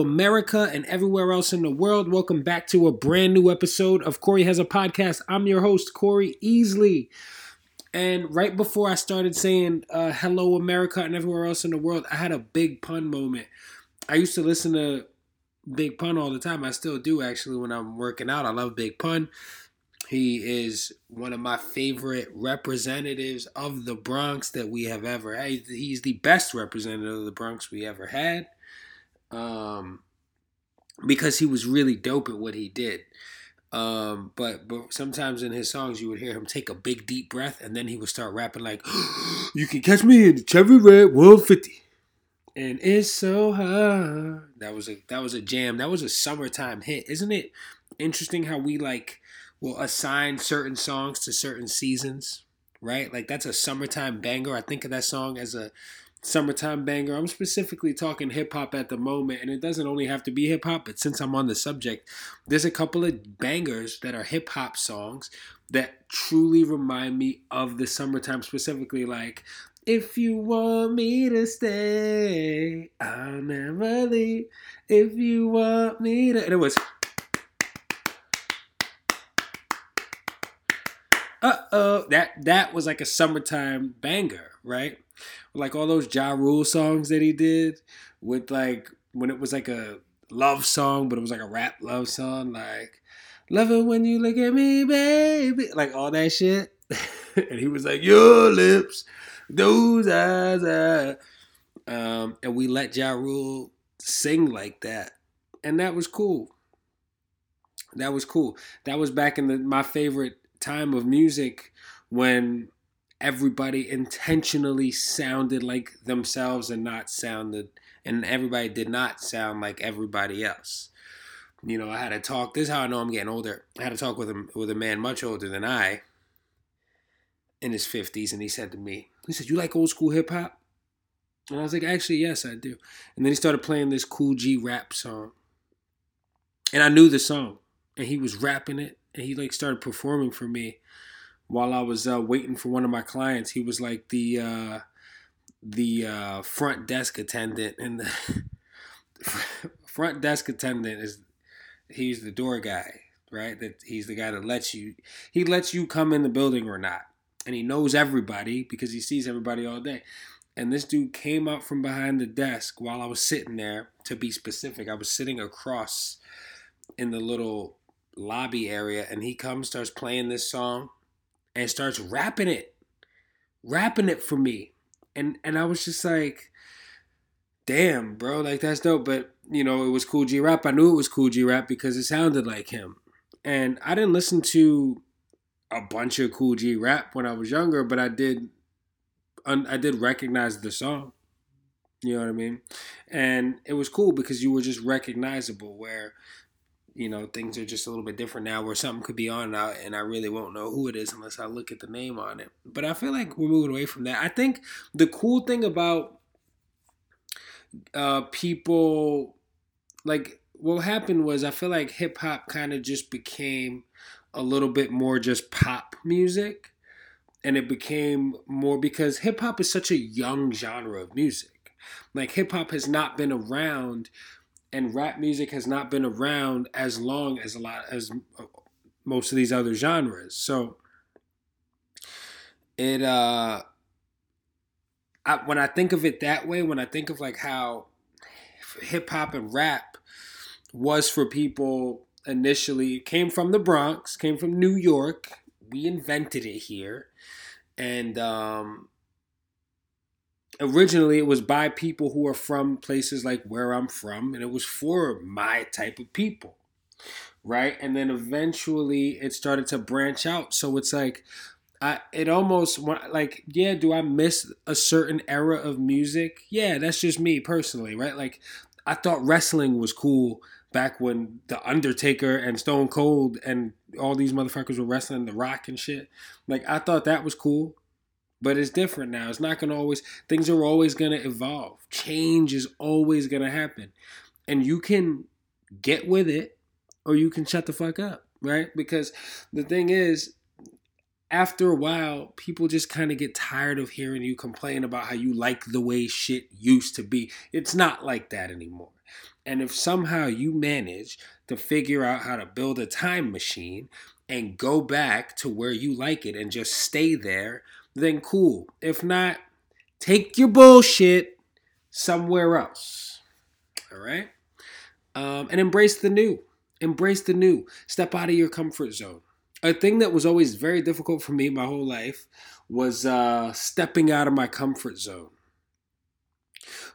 America, and everywhere else in the world. Welcome back to a brand new episode of Corey Has a Podcast. I'm your host, Corey Easley. And right before I started saying uh, hello, America, and everywhere else in the world, I had a big pun moment. I used to listen to Big Pun all the time. I still do, actually, when I'm working out. I love Big Pun. He is one of my favorite representatives of the Bronx that we have ever had. He's the best representative of the Bronx we ever had. Um, because he was really dope at what he did. Um, but but sometimes in his songs you would hear him take a big deep breath and then he would start rapping like, "You can catch me in the Chevy Red 150." And it's so hard. That was a that was a jam. That was a summertime hit. Isn't it interesting how we like will assign certain songs to certain seasons, right? Like that's a summertime banger. I think of that song as a summertime banger. I'm specifically talking hip hop at the moment, and it doesn't only have to be hip hop, but since I'm on the subject, there's a couple of bangers that are hip hop songs that truly remind me of the summertime, specifically like. If you want me to stay, I'll never leave. If you want me to. And it was. Uh oh. That, that was like a summertime banger, right? like all those Ja Rule songs that he did with like when it was like a love song, but it was like a rap love song, like Love it when you look at me, baby. Like all that shit. and he was like, Your lips, those eyes. Um, and we let Ja Rule sing like that. And that was cool. That was cool. That was back in the my favorite time of music when everybody intentionally sounded like themselves and not sounded and everybody did not sound like everybody else. You know, I had a talk. This is how I know I'm getting older. I had a talk with a with a man much older than I, in his fifties, and he said to me, he said, "You like old school hip hop?" And I was like, "Actually, yes, I do." And then he started playing this Kool G Rap song, and I knew the song, and he was rapping it, and he like started performing for me while I was uh, waiting for one of my clients. He was like the uh, the uh, front desk attendant, and the front desk attendant is he's the door guy, right? That he's the guy that lets you he lets you come in the building or not, and he knows everybody because he sees everybody all day. And this dude came up from behind the desk while I was sitting there. To be specific, I was sitting across in the little lobby area, and he comes, starts playing this song and starts rapping it, rapping it for me. And and I was just like, damn, bro, like that's dope. But you know, it was Kool G Rap. I knew it was Kool G Rap because it sounded like him. And I didn't listen to a bunch of Kool G Rap when I was younger, but I did I did recognize the song. You know what I mean? And it was cool because you were just recognizable where you know things are just a little bit different now where something could be on out and I really won't know who it is unless I look at the name on it. But I feel like we're moving away from that. I think the cool thing about uh people like what happened was I feel like hip hop kind of just became a little bit more just pop music and it became more because hip hop is such a young genre of music. Like hip hop has not been around and rap music has not been around as long as a lot as most of these other genres. So it uh I, when I think of it that way, when I think of like how hip hop and rap was for people initially came from the Bronx, came from New York. We invented it here. And um originally it was by people who are from places like where I'm from, and it was for my type of people, right? And then eventually it started to branch out. So it's like, I it almost like yeah. Do I miss a certain era of music? Yeah, that's just me personally, right? Like I thought wrestling was cool back when the Undertaker and Stone Cold and all these motherfuckers were wrestling The Rock and shit. Like I thought that was cool. But it's different now. It's not going to always, things are always going to evolve. Change is always going to happen. And you can get with it or you can shut the fuck up, right? Because the thing is, after a while, people just kind of get tired of hearing you complain about how you like the way shit used to be. It's not like that anymore. And if somehow you manage to figure out how to build a time machine and go back to where you like it and just stay there, then cool. If not, take your bullshit somewhere else. All right? Um, and embrace the new. Embrace the new. Step out of your comfort zone. A thing that was always very difficult for me my whole life was uh, stepping out of my comfort zone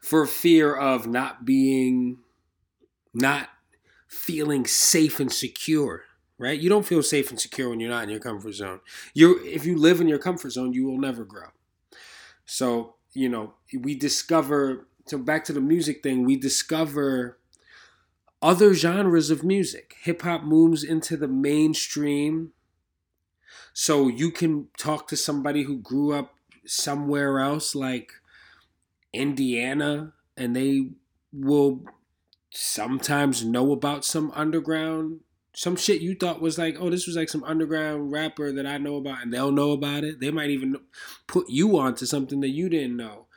for fear of not being, not feeling safe and secure right? You don't feel safe and secure when you're not in your comfort zone. You if you live in your comfort zone, you will never grow. So, you know, we discover so back to the music thing, we discover other genres of music. Hip hop moves into the mainstream. So you can talk to somebody who grew up somewhere else like Indiana and they will sometimes know about some underground some shit you thought was like, oh, this was like some underground rapper that I know about, and they'll know about it. They might even put you on to something that you didn't know.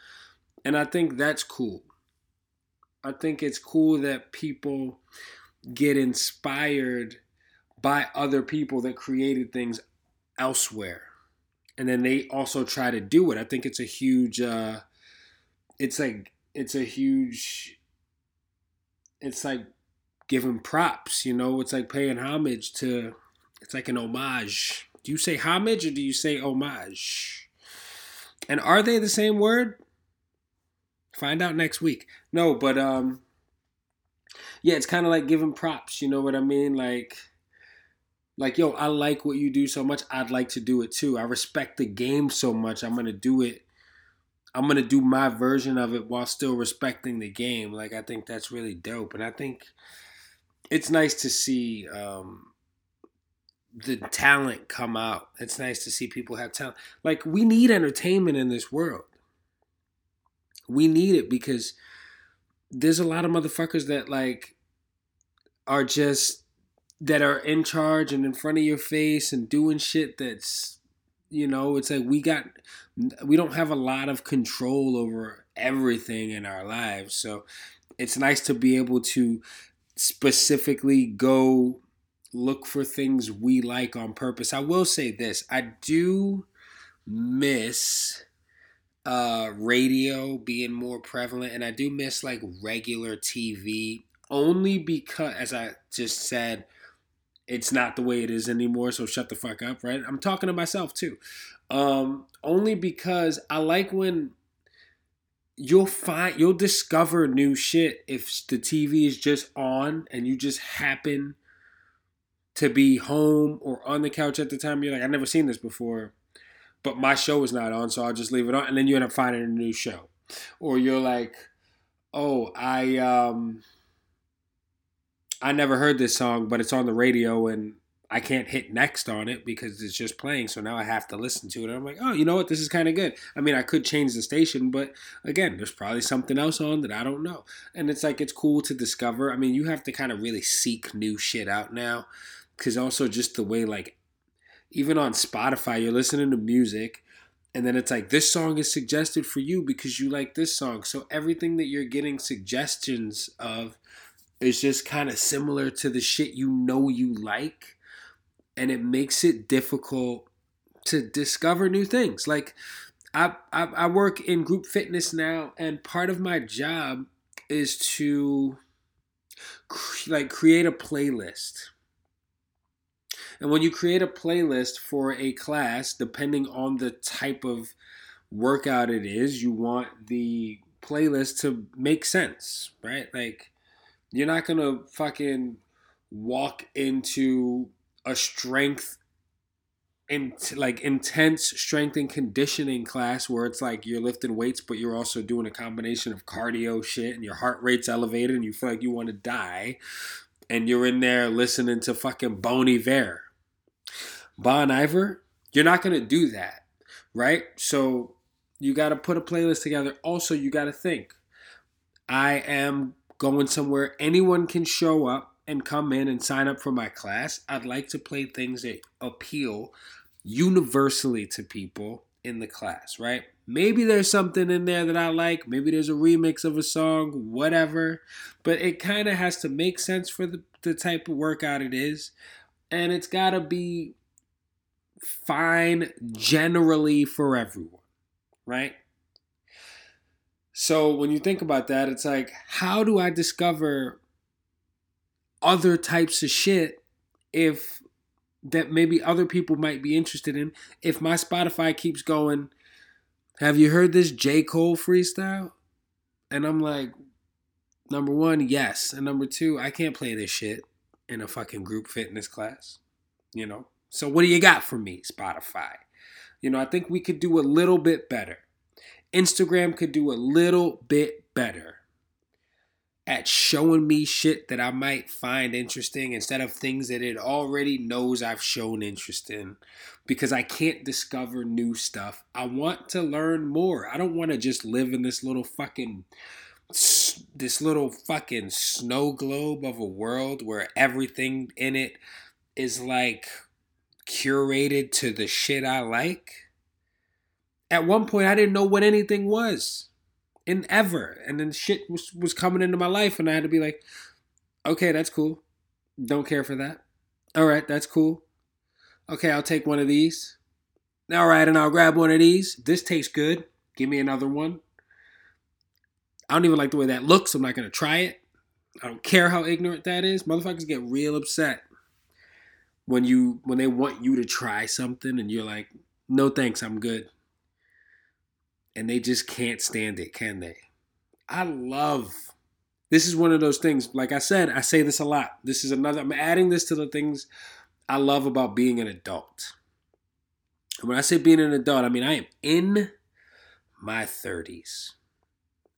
And I think that's cool. I think it's cool that people get inspired by other people that created things elsewhere. And then they also try to do it. I think it's a huge uh it's like it's a huge it's like giving props. You know, it's like paying homage to. It's like an homage. Do you say homage or do you say homage? And are they the same word? Find out next week. No, but um, yeah, it's kind of like giving props. You know what I mean? Like, like yo, I like what you do so much. I'd like to do it too. I respect the game so much. I'm gonna do it. I'm gonna do my version of it while still respecting the game. Like I think that's really dope, and I think it's nice to see um, the talent come out. It's nice to see people have talent. Like we need entertainment in this world. We need it because there's a lot of motherfuckers that like are just that are in charge and in front of your face and doing shit that's you know it's like we got we don't have a lot of control over everything in our lives so it's nice to be able to specifically go look for things we like on purpose. I will say this I do miss uh, radio being more prevalent, and I do miss like regular TV only because, as I just said, it's not the way it is anymore. So shut the fuck up, right? I'm talking to myself too. Um, only because I like when you'll find you'll discover new shit if the TV is just on and you just happen to be home or on the couch at the time. You're like, I've never seen this before, but my show is not on, so I'll just leave it on, and then you end up finding a new show, or you're like, oh, I um, I never heard this song, but it's on the radio and I can't hit next on it because it's just playing. So now I have to listen to it. And I'm like, oh, you know what? This is kind of good. I mean, I could change the station, but again, there's probably something else on that I don't know. And it's like, it's cool to discover. I mean, you have to kind of really seek new shit out now because also just the way, like, even on Spotify, you're listening to music. And then it's like, this song is suggested for you because you like this song. So everything that you're getting suggestions of is just kind of similar to the shit you know you like and it makes it difficult to discover new things. Like I, I, I work in group fitness now, and part of my job is to cre- like create a playlist. And when you create a playlist for a class, depending on the type of workout it is, you want the playlist to make sense, right? Like, you're not gonna fucking walk into a strength in like intense strength and conditioning class where it's like you're lifting weights but you're also doing a combination of cardio shit and your heart rate's elevated and you feel like you want to die and you're in there listening to fucking Bon Iver. Bon Iver, you're not going to do that, right? So you got to put a playlist together. Also, you got to think I am going somewhere anyone can show up and come in and sign up for my class, I'd like to play things that appeal universally to people in the class, right? Maybe there's something in there that I like. Maybe there's a remix of a song, whatever. But it kind of has to make sense for the, the type of workout it is. And it's got to be fine generally for everyone, right? So when you think about that, it's like, how do I discover other types of shit if that maybe other people might be interested in if my Spotify keeps going, have you heard this J. Cole freestyle? And I'm like, number one, yes. And number two, I can't play this shit in a fucking group fitness class. You know? So what do you got for me, Spotify? You know, I think we could do a little bit better. Instagram could do a little bit better at showing me shit that I might find interesting instead of things that it already knows I've shown interest in because I can't discover new stuff. I want to learn more. I don't want to just live in this little fucking this little fucking snow globe of a world where everything in it is like curated to the shit I like. At one point I didn't know what anything was in ever. And then shit was, was coming into my life, and I had to be like, okay, that's cool. Don't care for that. All right, that's cool. Okay, I'll take one of these. All right, and I'll grab one of these. This tastes good. Give me another one. I don't even like the way that looks. I'm not going to try it. I don't care how ignorant that is. Motherfuckers get real upset when you when they want you to try something and you're like, "No thanks, I'm good." And they just can't stand it, can they? I love this is one of those things. Like I said, I say this a lot. This is another, I'm adding this to the things I love about being an adult. And when I say being an adult, I mean I am in my 30s.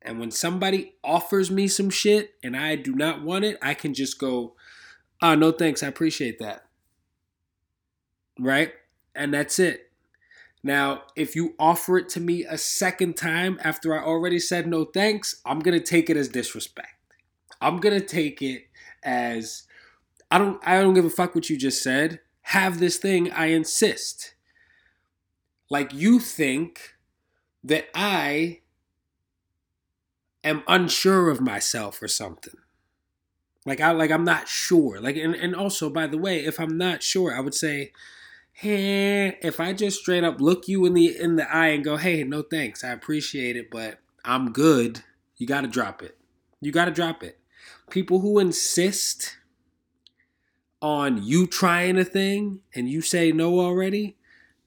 And when somebody offers me some shit and I do not want it, I can just go, oh, no thanks, I appreciate that. Right? And that's it. Now, if you offer it to me a second time after I already said no thanks, I'm going to take it as disrespect. I'm going to take it as I don't I don't give a fuck what you just said. Have this thing, I insist. Like you think that I am unsure of myself or something. Like I like I'm not sure. Like and, and also by the way, if I'm not sure, I would say hey, if I just straight up look you in the in the eye and go, hey, no thanks, I appreciate it, but I'm good, you gotta drop it. You gotta drop it. People who insist on you trying a thing and you say no already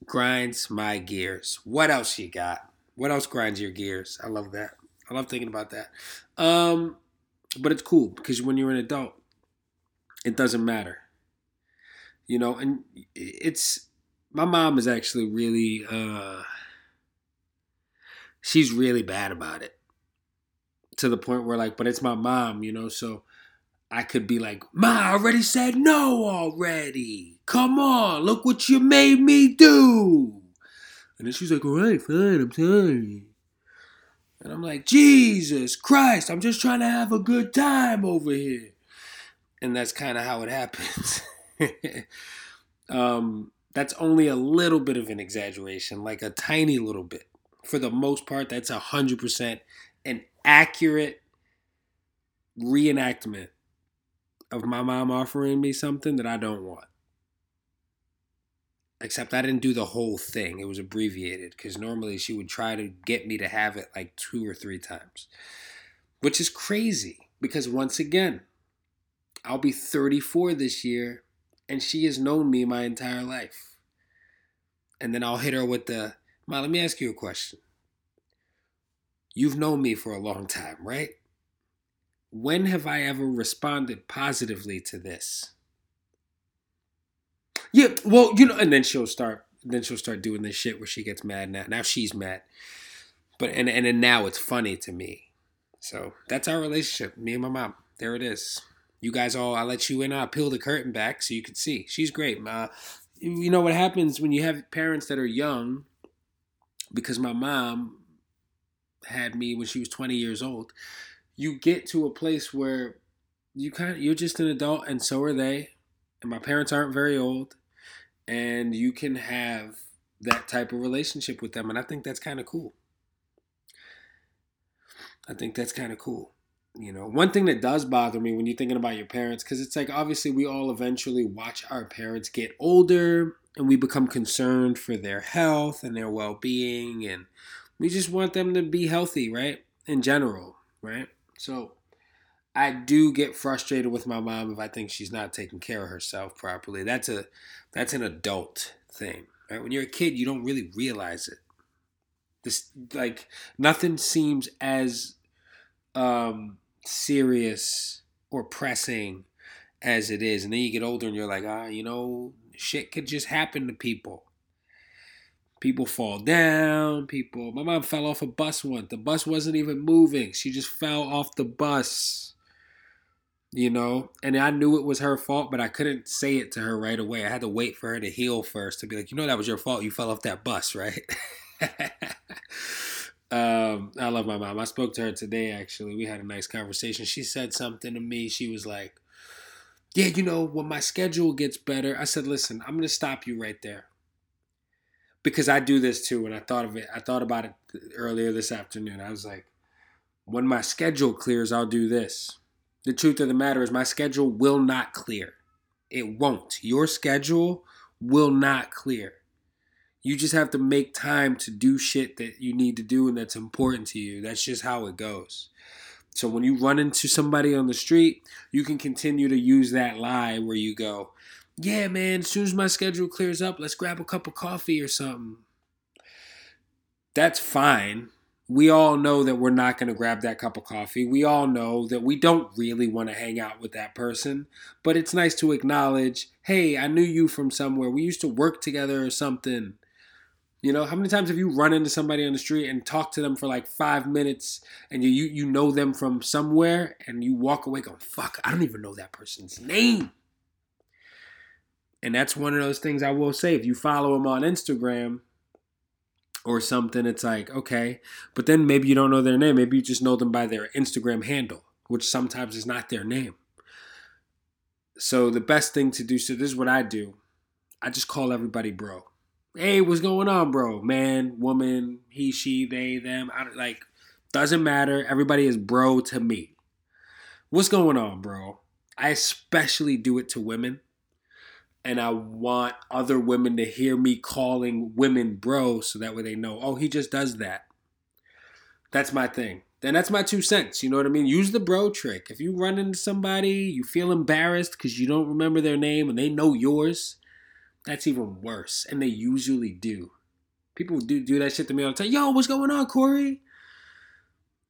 grinds my gears. What else you got? What else grinds your gears? I love that. I love thinking about that. Um, but it's cool because when you're an adult, it doesn't matter you know and it's my mom is actually really uh she's really bad about it to the point where like but it's my mom you know so i could be like ma I already said no already. Come on look what you made me do. And then she's like all right fine i'm sorry and i'm like jesus christ i'm just trying to have a good time over here. And that's kind of how it happens um, that's only a little bit of an exaggeration, like a tiny little bit. For the most part, that's 100% an accurate reenactment of my mom offering me something that I don't want. Except I didn't do the whole thing. It was abbreviated because normally she would try to get me to have it like two or three times. Which is crazy because once again, I'll be 34 this year and she has known me my entire life. And then I'll hit her with the, Ma, let me ask you a question. You've known me for a long time, right? When have I ever responded positively to this? Yeah, well, you know, and then she'll start then she'll start doing this shit where she gets mad now. Now she's mad. But and and then now it's funny to me. So that's our relationship, me and my mom. There it is you guys all, I let you in, I peel the curtain back so you can see. She's great. Uh, you know what happens when you have parents that are young, because my mom had me when she was 20 years old, you get to a place where you kind of, you're just an adult and so are they. And my parents aren't very old. And you can have that type of relationship with them. And I think that's kind of cool. I think that's kind of cool. You know, one thing that does bother me when you're thinking about your parents, because it's like obviously we all eventually watch our parents get older and we become concerned for their health and their well being. And we just want them to be healthy, right? In general, right? So I do get frustrated with my mom if I think she's not taking care of herself properly. That's a that's an adult thing. Right? When you're a kid, you don't really realize it. This like nothing seems as um serious or pressing as it is. And then you get older and you're like, ah, you know, shit could just happen to people. People fall down. People. My mom fell off a bus once. The bus wasn't even moving. She just fell off the bus. You know, and I knew it was her fault, but I couldn't say it to her right away. I had to wait for her to heal first to be like, you know, that was your fault. You fell off that bus, right? Um, I love my mom. I spoke to her today, actually. We had a nice conversation. She said something to me. She was like, Yeah, you know, when my schedule gets better, I said, Listen, I'm to stop you right there. Because I do this too. And I thought of it, I thought about it earlier this afternoon. I was like, When my schedule clears, I'll do this. The truth of the matter is, my schedule will not clear. It won't. Your schedule will not clear. You just have to make time to do shit that you need to do and that's important to you. That's just how it goes. So when you run into somebody on the street, you can continue to use that lie where you go, Yeah, man, as soon as my schedule clears up, let's grab a cup of coffee or something. That's fine. We all know that we're not going to grab that cup of coffee. We all know that we don't really want to hang out with that person. But it's nice to acknowledge, hey, I knew you from somewhere. We used to work together or something you know, how many times have you run into somebody on the street and talk to them for like five minutes and you, you you know them from somewhere and you walk away going, fuck, I don't even know that person's name. And that's one of those things I will say. If you follow them on Instagram or something, it's like, okay. But then maybe you don't know their name. Maybe you just know them by their Instagram handle, which sometimes is not their name. So the best thing to do, so this is what I do. I just call everybody bro hey, what's going on, bro? Man, woman, he, she, they, them. I, like, doesn't matter. Everybody is bro to me. What's going on, bro? I especially do it to women. And I want other women to hear me calling women bro so that way they know, oh, he just does that. That's my thing. Then that's my two cents. You know what I mean? Use the bro trick. If you run into somebody, you feel embarrassed because you don't remember their name and they know yours, that's even worse. And they usually do. People do do that shit to me all the time. Yo, what's going on, Corey?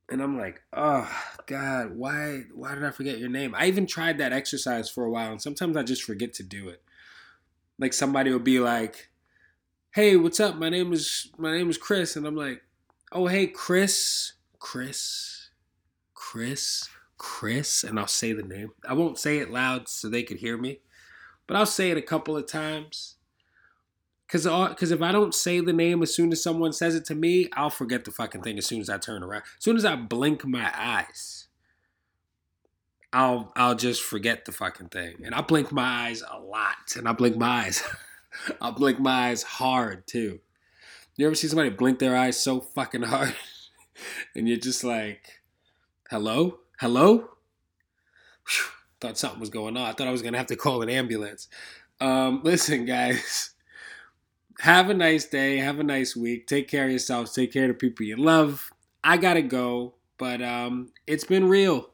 And I'm like, oh God, why why did I forget your name? I even tried that exercise for a while, and sometimes I just forget to do it. Like somebody will be like, Hey, what's up? My name is my name is Chris, and I'm like, Oh hey Chris, Chris, Chris, Chris, and I'll say the name. I won't say it loud so they could hear me but I'll say it a couple of times. Cause, cause if I don't say the name as soon as someone says it to me, I'll forget the fucking thing as soon as I turn around. As soon as I blink my eyes, I'll I'll just forget the fucking thing. And I blink my eyes a lot. And I blink my eyes. I'll blink my eyes hard too. You ever see somebody blink their eyes so fucking hard? and you're just like, hello? Hello? Whew thought something was going on. I thought I was going to have to call an ambulance. Um, listen, guys, have a nice day. Have a nice week. Take care of yourselves. Take care of the people you love. I got to go, but um, it's been real.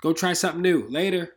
Go try something new. Later.